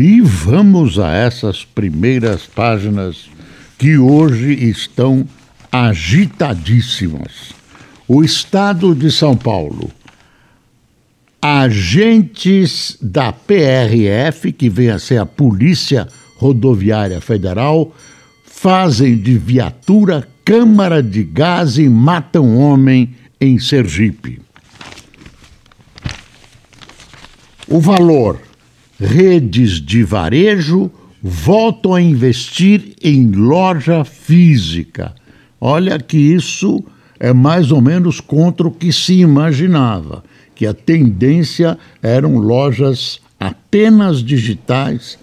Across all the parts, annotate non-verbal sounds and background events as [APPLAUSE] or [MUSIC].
E vamos a essas primeiras páginas que hoje estão agitadíssimas. O Estado de São Paulo. Agentes da PRF, que vem a ser a Polícia Rodoviária Federal, fazem de viatura câmara de gás e matam homem em Sergipe. O valor: redes de varejo voltam a investir em loja física. Olha que isso é mais ou menos contra o que se imaginava, que a tendência eram lojas apenas digitais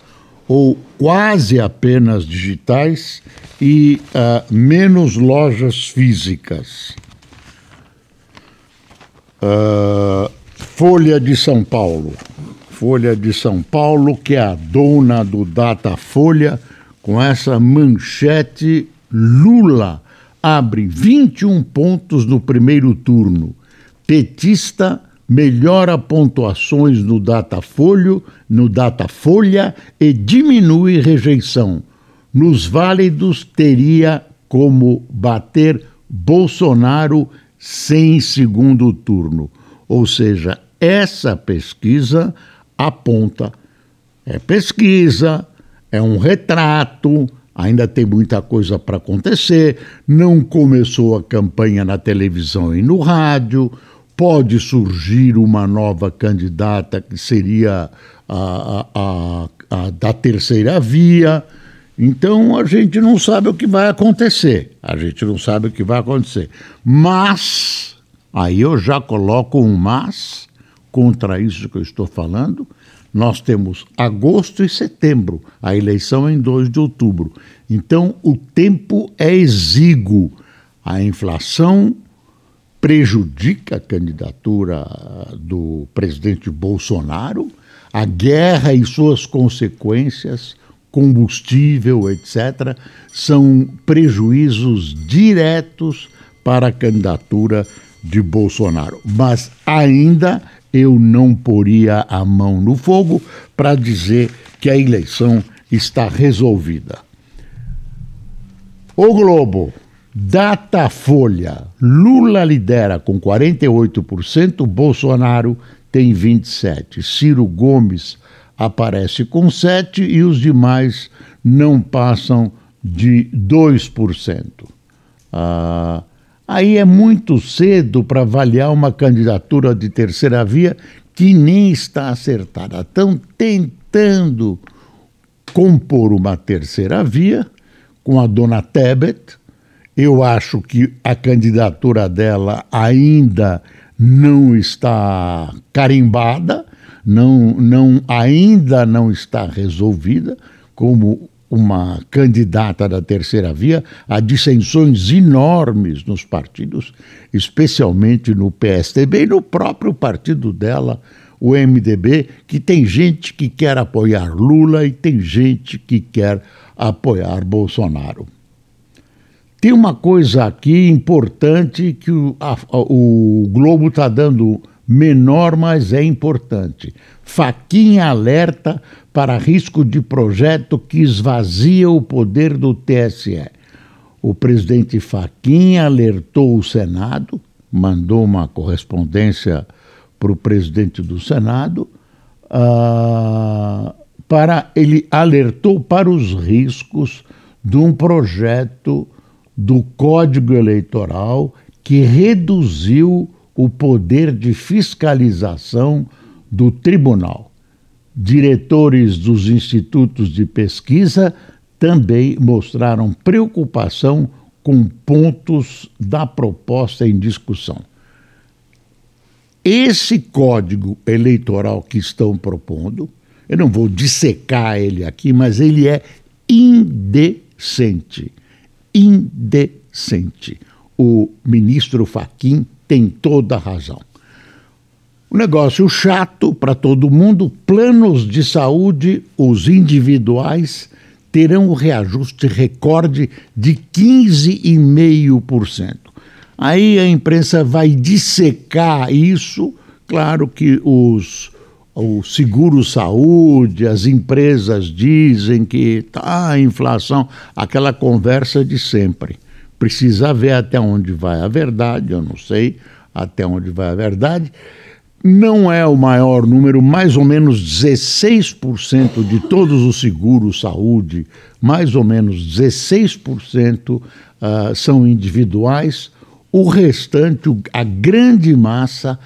ou quase apenas digitais e uh, menos lojas físicas. Uh, Folha de São Paulo. Folha de São Paulo, que é a dona do Datafolha, com essa manchete: Lula abre 21 pontos no primeiro turno. Petista melhora pontuações no Datafolha, no Datafolha e diminui rejeição. Nos válidos teria como bater Bolsonaro sem segundo turno. Ou seja, essa pesquisa aponta é pesquisa, é um retrato, ainda tem muita coisa para acontecer, não começou a campanha na televisão e no rádio, pode surgir uma nova candidata que seria a, a, a, da terceira via. Então a gente não sabe o que vai acontecer. A gente não sabe o que vai acontecer. Mas, aí eu já coloco um mas contra isso que eu estou falando. Nós temos agosto e setembro, a eleição é em 2 de outubro. Então o tempo é exíguo. A inflação prejudica a candidatura do presidente Bolsonaro, a guerra e suas consequências, combustível, etc., são prejuízos diretos para a candidatura de Bolsonaro. Mas ainda eu não poria a mão no fogo para dizer que a eleição está resolvida. O Globo Datafolha. Lula lidera com 48%, Bolsonaro tem 27%. Ciro Gomes aparece com 7% e os demais não passam de 2%. Ah, aí é muito cedo para avaliar uma candidatura de terceira via que nem está acertada. Estão tentando compor uma terceira via com a dona Tebet eu acho que a candidatura dela ainda não está carimbada, não, não, ainda não está resolvida como uma candidata da terceira via. Há dissensões enormes nos partidos, especialmente no PSDB e no próprio partido dela, o MDB, que tem gente que quer apoiar Lula e tem gente que quer apoiar Bolsonaro. Tem uma coisa aqui importante que o, a, o Globo está dando menor, mas é importante. Faquinha alerta para risco de projeto que esvazia o poder do TSE. O presidente Faquinha alertou o Senado, mandou uma correspondência para o presidente do Senado, uh, para ele alertou para os riscos de um projeto do Código Eleitoral que reduziu o poder de fiscalização do tribunal. Diretores dos institutos de pesquisa também mostraram preocupação com pontos da proposta em discussão. Esse código eleitoral que estão propondo, eu não vou dissecar ele aqui, mas ele é indecente indecente. O ministro Faquim tem toda a razão. Um negócio chato para todo mundo: planos de saúde, os individuais, terão o reajuste recorde de 15,5%. Aí a imprensa vai dissecar isso. Claro que os o seguro saúde, as empresas dizem que tá a inflação, aquela conversa de sempre. Precisa ver até onde vai a verdade, eu não sei até onde vai a verdade. Não é o maior número, mais ou menos 16% de todos os seguros saúde, mais ou menos 16% uh, ah, são individuais, o restante, a grande massa,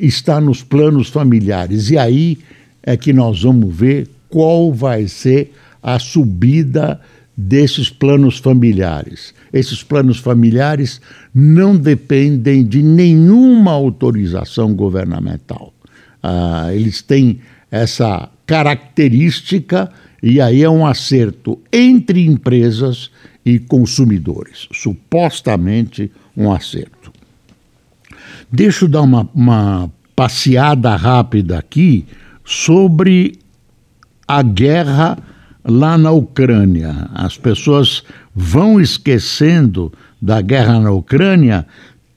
está nos planos familiares. E aí é que nós vamos ver qual vai ser a subida desses planos familiares. Esses planos familiares não dependem de nenhuma autorização governamental. Ah, eles têm essa característica e aí é um acerto entre empresas e consumidores. Supostamente um acerto. Deixa eu dar uma, uma passeada rápida aqui sobre a guerra lá na Ucrânia. As pessoas vão esquecendo da guerra na Ucrânia,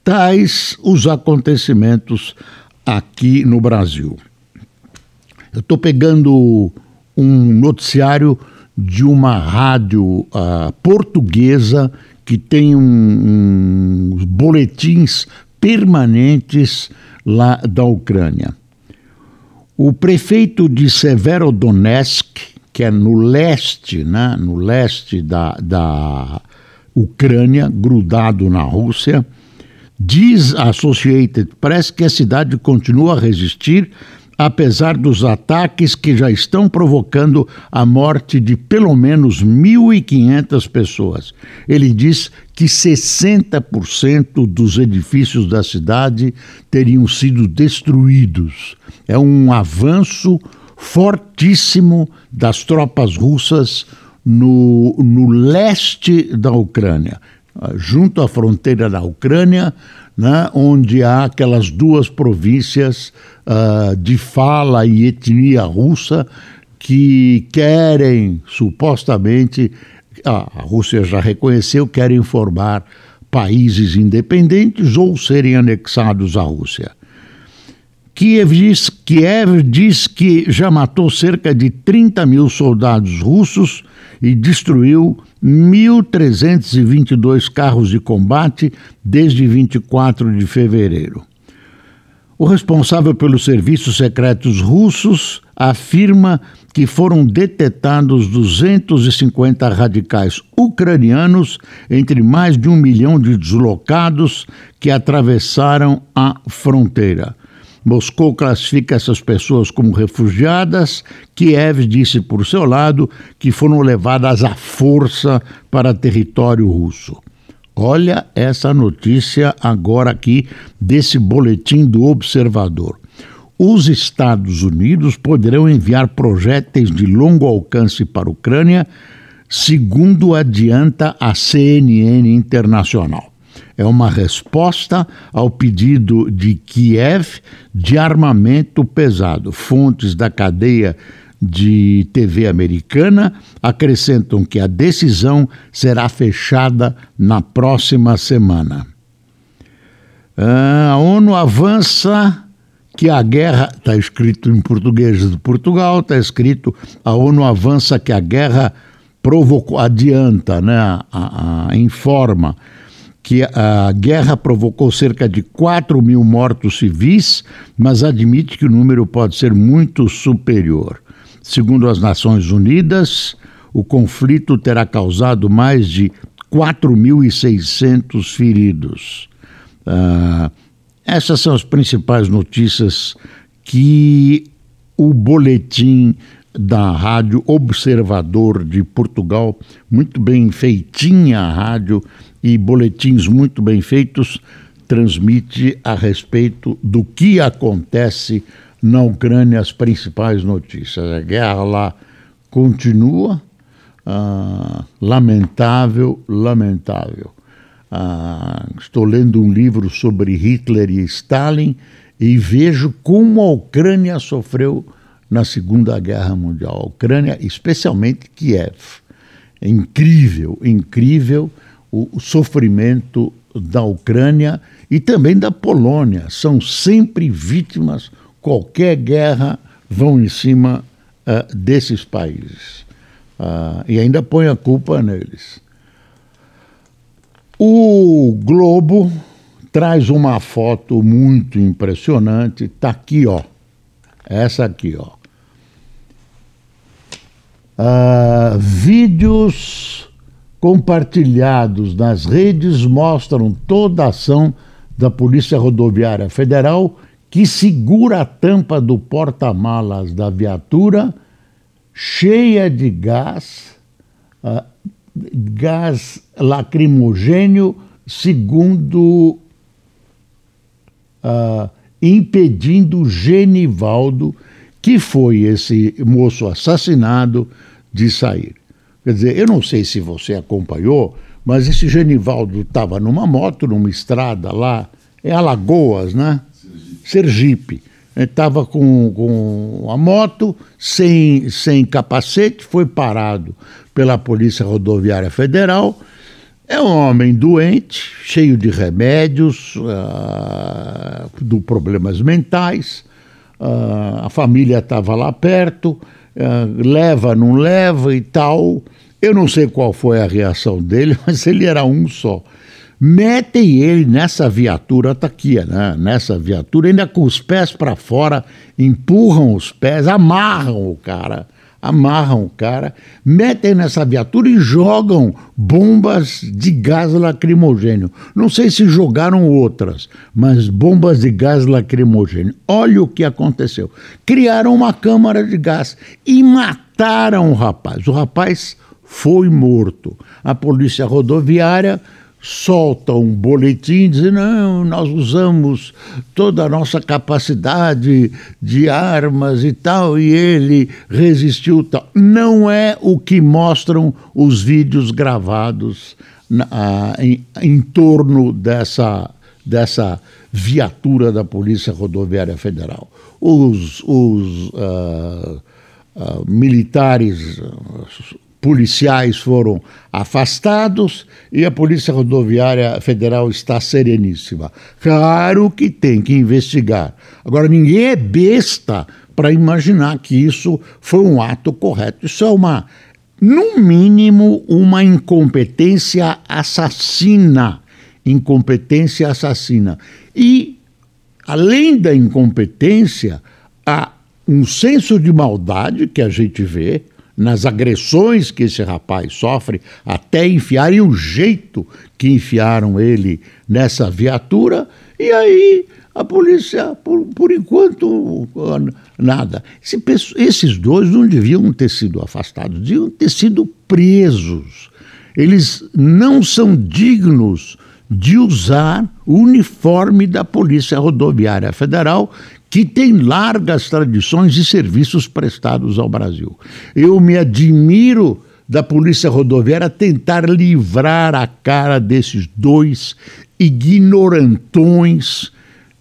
tais os acontecimentos aqui no Brasil. Eu estou pegando um noticiário de uma rádio uh, portuguesa que tem um, um, boletins permanentes lá da Ucrânia. O prefeito de Severodonetsk, que é no leste, né, no leste da, da Ucrânia, grudado na Rússia, diz a Associated Press que a cidade continua a resistir apesar dos ataques que já estão provocando a morte de pelo menos 1.500 pessoas. Ele diz que 60% dos edifícios da cidade teriam sido destruídos. É um avanço fortíssimo das tropas russas no, no leste da Ucrânia, junto à fronteira da Ucrânia, né, onde há aquelas duas províncias uh, de fala e etnia russa que querem, supostamente, a Rússia já reconheceu, querem formar países independentes ou serem anexados à Rússia. Kiev diz, Kiev diz que já matou cerca de 30 mil soldados russos e destruiu 1.322 carros de combate desde 24 de fevereiro. O responsável pelos serviços secretos russos afirma que foram detectados 250 radicais ucranianos entre mais de um milhão de deslocados que atravessaram a fronteira. Moscou classifica essas pessoas como refugiadas. Kiev disse, por seu lado, que foram levadas à força para território russo. Olha essa notícia agora aqui desse boletim do Observador. Os Estados Unidos poderão enviar projéteis de longo alcance para a Ucrânia, segundo adianta a CNN Internacional é uma resposta ao pedido de Kiev de armamento pesado. Fontes da cadeia de TV americana acrescentam que a decisão será fechada na próxima semana. Ah, a ONU avança que a guerra, está escrito em português de Portugal, está escrito a ONU avança que a guerra provocou, adianta, né, a, a, informa que a guerra provocou cerca de 4 mil mortos civis, mas admite que o número pode ser muito superior. Segundo as Nações Unidas, o conflito terá causado mais de 4.600 feridos. Uh, essas são as principais notícias que o boletim da Rádio Observador de Portugal, muito bem feitinha a rádio e boletins muito bem feitos, transmite a respeito do que acontece na Ucrânia as principais notícias. A guerra lá continua, ah, lamentável, lamentável. Ah, estou lendo um livro sobre Hitler e Stalin e vejo como a Ucrânia sofreu na Segunda Guerra Mundial. A Ucrânia, especialmente Kiev. É incrível, incrível o, o sofrimento da Ucrânia e também da Polônia. São sempre vítimas, qualquer guerra vão em cima uh, desses países. Uh, e ainda põe a culpa neles. O Globo traz uma foto muito impressionante, está aqui, ó. Essa aqui, ó. Uh, vídeos compartilhados nas redes mostram toda a ação da Polícia Rodoviária Federal que segura a tampa do porta-malas da viatura cheia de gás, uh, gás lacrimogênio, segundo uh, impedindo Genivaldo, que foi esse moço assassinado, de sair. Quer dizer, eu não sei se você acompanhou, mas esse Genivaldo estava numa moto, numa estrada lá, em Alagoas, né? Sergipe. Estava com, com a moto, sem, sem capacete, foi parado pela Polícia Rodoviária Federal. É um homem doente, cheio de remédios, uh, do problemas mentais. Uh, a família estava lá perto, uh, leva, não leva e tal. Eu não sei qual foi a reação dele, [LAUGHS] mas ele era um só metem ele nessa viatura, tá aqui, né? nessa viatura, ainda com os pés para fora, empurram os pés, amarram o cara, amarram o cara, metem nessa viatura e jogam bombas de gás lacrimogênio. Não sei se jogaram outras, mas bombas de gás lacrimogênio. Olha o que aconteceu. Criaram uma câmara de gás e mataram o rapaz. O rapaz foi morto. A polícia rodoviária solta um boletim dizendo não, nós usamos toda a nossa capacidade de armas e tal, e ele resistiu tal. Não é o que mostram os vídeos gravados na, em, em, torno dessa, dessa viatura da Polícia Rodoviária Federal. Os, os uh, uh, militares policiais foram afastados e a Polícia Rodoviária Federal está sereníssima. Claro que tem que investigar. Agora, ninguém é besta para imaginar que isso foi um ato correto. Isso é uma, no mínimo, uma incompetência assassina. Incompetência assassina. E, além da incompetência, há um senso de maldade que a gente vê nas agressões que esse rapaz sofre, até enfiarem o jeito que enfiaram ele nessa viatura, e aí a polícia, por, por enquanto, nada. Esse, esses dois não deviam ter sido afastados, deviam ter sido presos. Eles não são dignos de usar o uniforme da Polícia Rodoviária Federal, que tem largas tradições de serviços prestados ao Brasil. Eu me admiro da Polícia Rodoviária tentar livrar a cara desses dois ignorantões,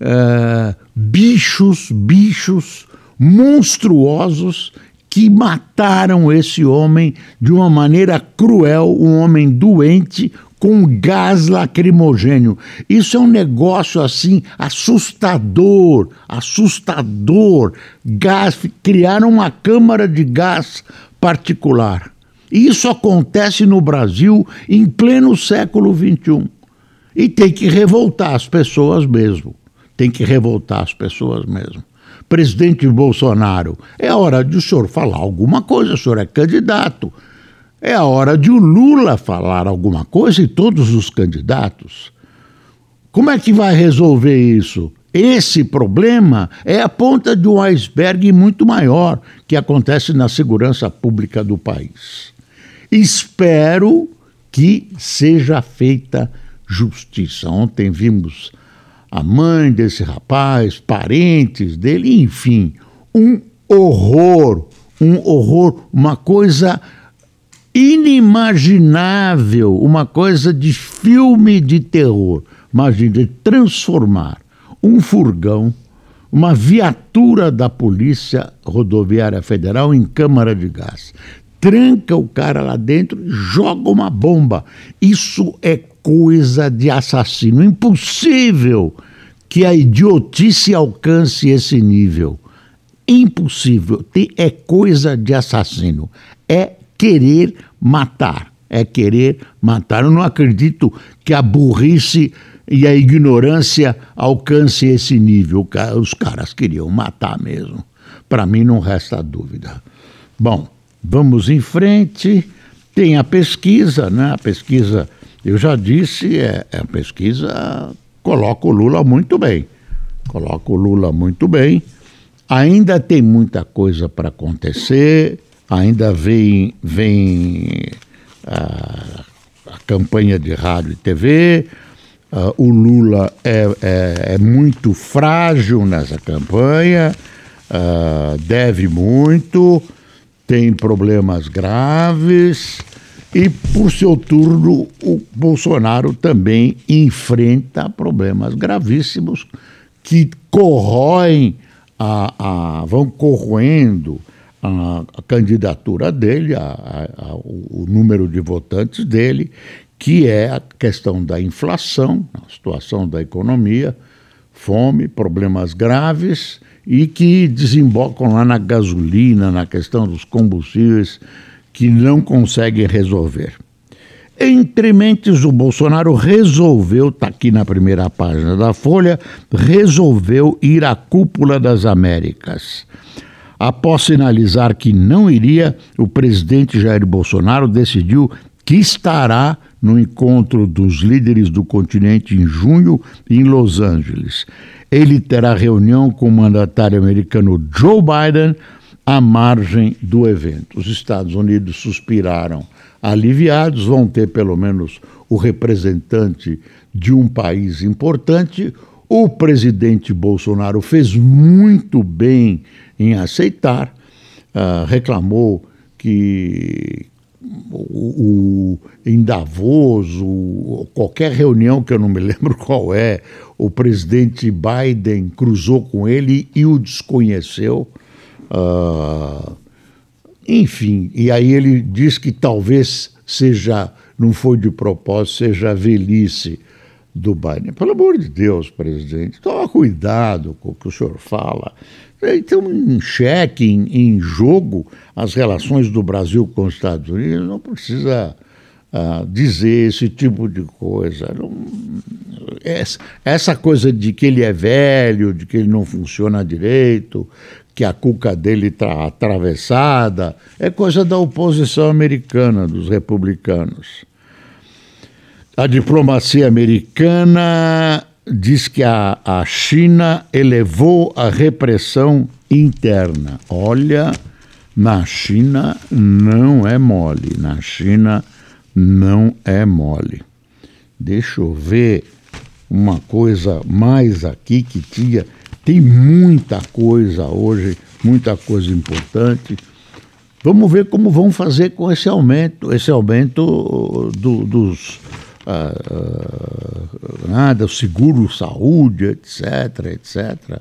uh, bichos, bichos monstruosos que mataram esse homem de uma maneira cruel, um homem doente, com gás lacrimogênio. Isso é um negócio assim assustador, assustador. Gás, criaram uma câmara de gás particular. Isso acontece no Brasil em pleno século XXI. E tem que revoltar as pessoas mesmo. Tem que revoltar as pessoas mesmo. Presidente Bolsonaro, é hora de o senhor falar alguma coisa, o senhor é candidato. É a hora de o Lula falar alguma coisa e todos os candidatos. Como é que vai resolver isso? Esse problema é a ponta de um iceberg muito maior que acontece na segurança pública do país. Espero que seja feita justiça. Ontem vimos a mãe desse rapaz, parentes dele, enfim, um horror, um horror, uma coisa inimaginável, uma coisa de filme de terror. Imagine transformar um furgão, uma viatura da Polícia Rodoviária Federal em câmara de gás. Tranca o cara lá dentro e joga uma bomba. Isso é coisa de assassino. Impossível que a idiotice alcance esse nível. Impossível. É coisa de assassino. É querer matar. É querer matar. Eu não acredito que a burrice e a ignorância alcance esse nível. Os caras queriam matar mesmo. Para mim não resta dúvida. Bom, vamos em frente. Tem a pesquisa, né? A pesquisa, eu já disse, é, é a pesquisa coloca o Lula muito bem. Coloca o Lula muito bem. Ainda tem muita coisa para acontecer, ainda vem, vem a, a, campanha de rádio e TV. Uh, o Lula é, é, é, muito frágil nessa campanha, uh, deve muito, tem problemas graves. E, por seu turno, o Bolsonaro também enfrenta problemas gravíssimos que corroem, a, a vão corroendo a, a candidatura dele, a, o número de votantes dele, que é a questão da inflação, a situação da economia, fome, problemas graves e que desembocam lá na gasolina, na questão dos combustíveis que não conseguem resolver. Entre mentes, o Bolsonaro resolveu, está aqui na primeira página da Folha, resolveu ir à cúpula das Américas. Após sinalizar que não iria, o presidente Jair Bolsonaro decidiu que estará no encontro dos líderes do continente em junho em Los Angeles. Ele terá reunião com o mandatário americano Joe Biden à margem do evento. Os Estados Unidos suspiraram aliviados, vão ter pelo menos o representante de um país importante. O presidente Bolsonaro fez muito bem em aceitar, uh, reclamou que o, o, em Davos, o, qualquer reunião que eu não me [LAUGHS] lembro qual é, o presidente Biden cruzou com ele e o desconheceu. Uh, enfim, e aí ele diz que talvez seja, não foi de propósito, seja a velhice do Biden. Pelo amor de Deus, presidente, toma cuidado com o que o senhor fala. Então, em xeque, em, em jogo, as relações do Brasil com os Estados Unidos, não precisa uh, dizer esse tipo de coisa. Não, essa, essa coisa de que ele é velho, de que ele não funciona direito, que a cuca dele está atravessada, é coisa da oposição americana, dos republicanos. A diplomacia americana diz que a, a China elevou a repressão interna. Olha, na China não é mole, na China não é mole. Deixa eu ver uma coisa mais aqui que tinha tem muita coisa hoje, muita coisa importante. Vamos ver como vão fazer com esse aumento, esse aumento do, dos uh, do seguro saúde, etc, etc.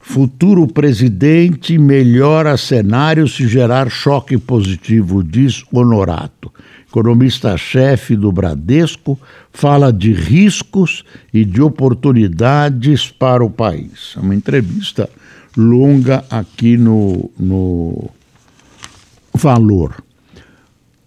Futuro presidente melhora cenário se gerar choque positivo, diz Honorato economista-chefe do Bradesco, fala de riscos e de oportunidades para o país. É uma entrevista longa aqui no, no Valor.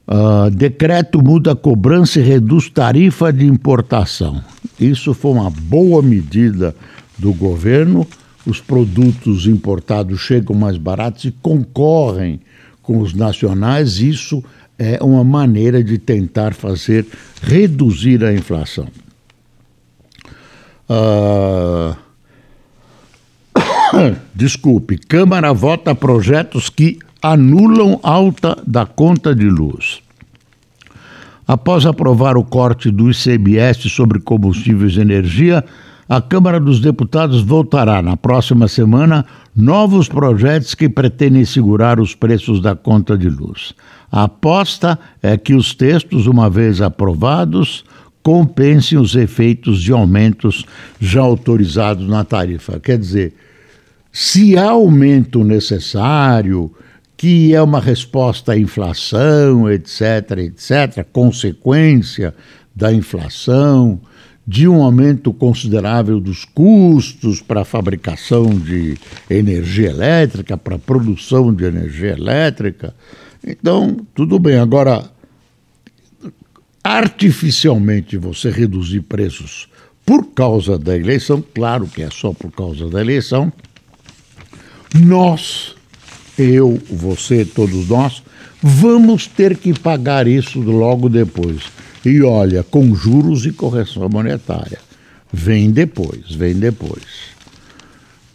Uh, decreto muda cobrança e reduz tarifa de importação. Isso foi uma boa medida do governo. Os produtos importados chegam mais baratos e concorrem com os nacionais. Isso é uma maneira de tentar fazer reduzir a inflação. Uh... [COUGHS] Desculpe, Câmara vota projetos que anulam alta da conta de luz. Após aprovar o corte do ICMS sobre combustíveis e energia, a Câmara dos Deputados votará na próxima semana novos projetos que pretendem segurar os preços da conta de luz. A aposta é que os textos, uma vez aprovados, compensem os efeitos de aumentos já autorizados na tarifa. Quer dizer, se há aumento necessário, que é uma resposta à inflação, etc., etc., consequência da inflação, de um aumento considerável dos custos para a fabricação de energia elétrica, para a produção de energia elétrica. Então, tudo bem. Agora, artificialmente você reduzir preços por causa da eleição, claro que é só por causa da eleição, nós, eu, você, todos nós, vamos ter que pagar isso logo depois. E olha, com juros e correção monetária. Vem depois, vem depois.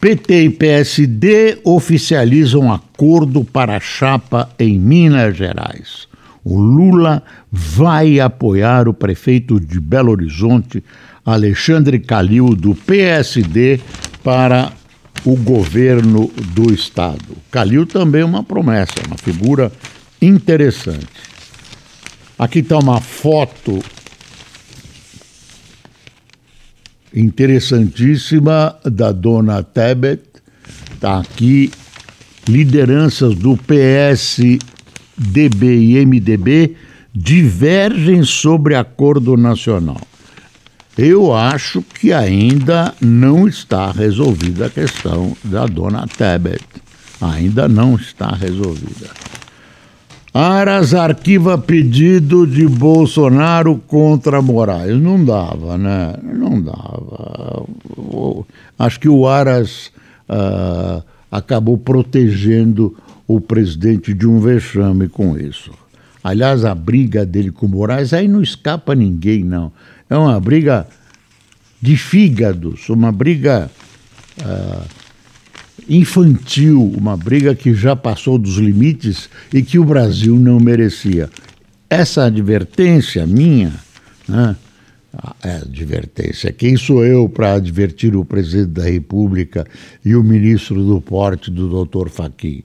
PT e PSD oficializam acordo para a chapa em Minas Gerais. O Lula vai apoiar o prefeito de Belo Horizonte, Alexandre Calil, do PSD, para o governo do Estado. Calil também é uma promessa, uma figura interessante. Aqui está uma foto interessantíssima da dona Tebet. Está aqui lideranças do PSDB e MDB divergem sobre acordo nacional. Eu acho que ainda não está resolvida a questão da dona Tebet. Ainda não está resolvida. Aras arquiva pedido de Bolsonaro contra Moraes. Não dava, né? Não dava. Acho que o Aras uh, acabou protegendo o presidente de um vexame com isso. Aliás, a briga dele com Moraes aí não escapa ninguém, não. É uma briga de fígados, uma briga. Uh, infantil, uma briga que já passou dos limites e que o Brasil não merecia. Essa advertência minha, né, é advertência, quem sou eu para advertir o presidente da República e o ministro do Porte, do doutor Fachin?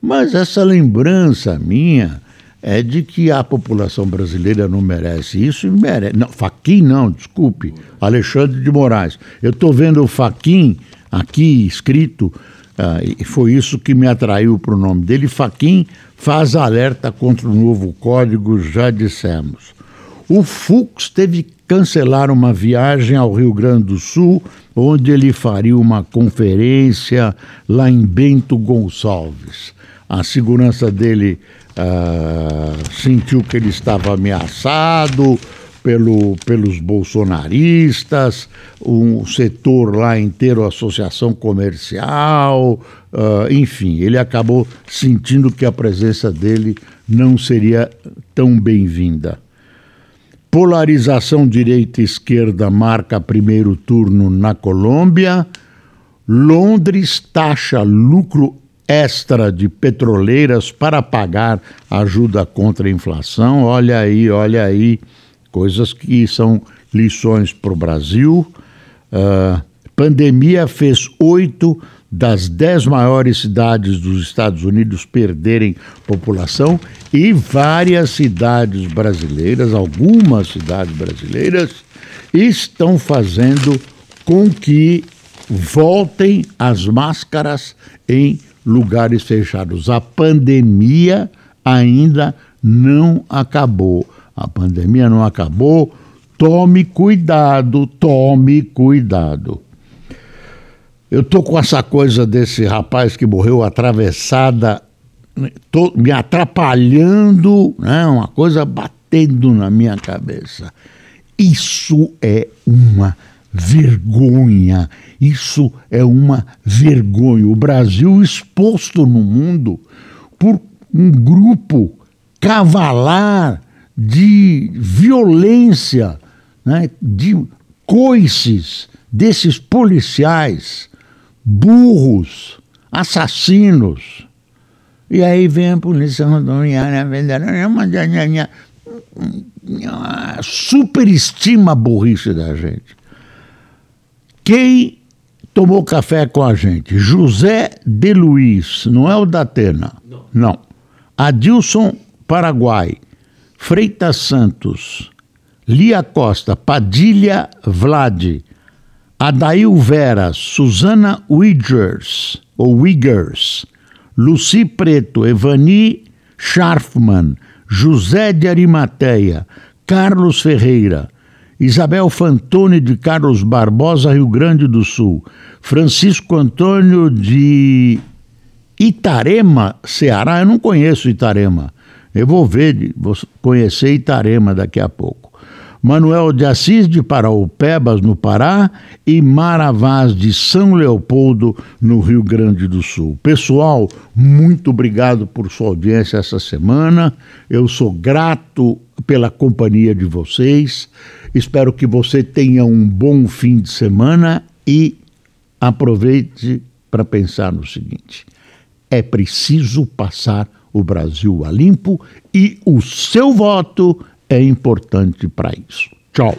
Mas essa lembrança minha é de que a população brasileira não merece isso e merece. Não, Fachin não, desculpe, Alexandre de Moraes. Eu estou vendo o Fachin aqui escrito ah, e foi isso que me atraiu para o nome dele. Faquin faz alerta contra o novo código, já dissemos. O Fux teve que cancelar uma viagem ao Rio Grande do Sul, onde ele faria uma conferência lá em Bento Gonçalves. A segurança dele ah, sentiu que ele estava ameaçado, pelo, pelos bolsonaristas, um setor lá inteiro, associação comercial, uh, enfim, ele acabou sentindo que a presença dele não seria tão bem-vinda. Polarização direita-esquerda marca primeiro turno na Colômbia. Londres taxa lucro extra de petroleiras para pagar ajuda contra a inflação. Olha aí, olha aí coisas que são lições para o Brasil. Uh, pandemia fez oito das dez maiores cidades dos Estados Unidos perderem população e várias cidades brasileiras, algumas cidades brasileiras, estão fazendo com que voltem as máscaras em lugares fechados. A pandemia ainda não acabou. A pandemia não acabou. Tome cuidado, tome cuidado. Eu tô com essa coisa desse rapaz que morreu atravessada, tô me atrapalhando, né? uma coisa batendo na minha cabeça. Isso é uma vergonha. Isso é uma vergonha. O Brasil exposto no mundo por um grupo cavalar de violência, né, de coices desses policiais, burros, assassinos. E aí vem a polícia rodoviária superestima a burrice da gente. Quem tomou café com a gente? José de Luiz, não é o da Atena. Não. não. Adilson Paraguai, Freitas Santos, Lia Costa, Padilha Vlad, Adail Vera, Susana Wiggers, ou Wiggers, Luci Preto, Evani Scharfman, José de Arimateia, Carlos Ferreira, Isabel Fantoni de Carlos Barbosa, Rio Grande do Sul, Francisco Antônio de Itarema, Ceará. Eu não conheço Itarema. Eu vou ver, vou conhecer Itarema daqui a pouco. Manuel de Assis de Paraupebas, no Pará, e Maravaz de São Leopoldo, no Rio Grande do Sul. Pessoal, muito obrigado por sua audiência essa semana. Eu sou grato pela companhia de vocês. Espero que você tenha um bom fim de semana e aproveite para pensar no seguinte: é preciso passar o Brasil a limpo e o seu voto é importante para isso. Tchau.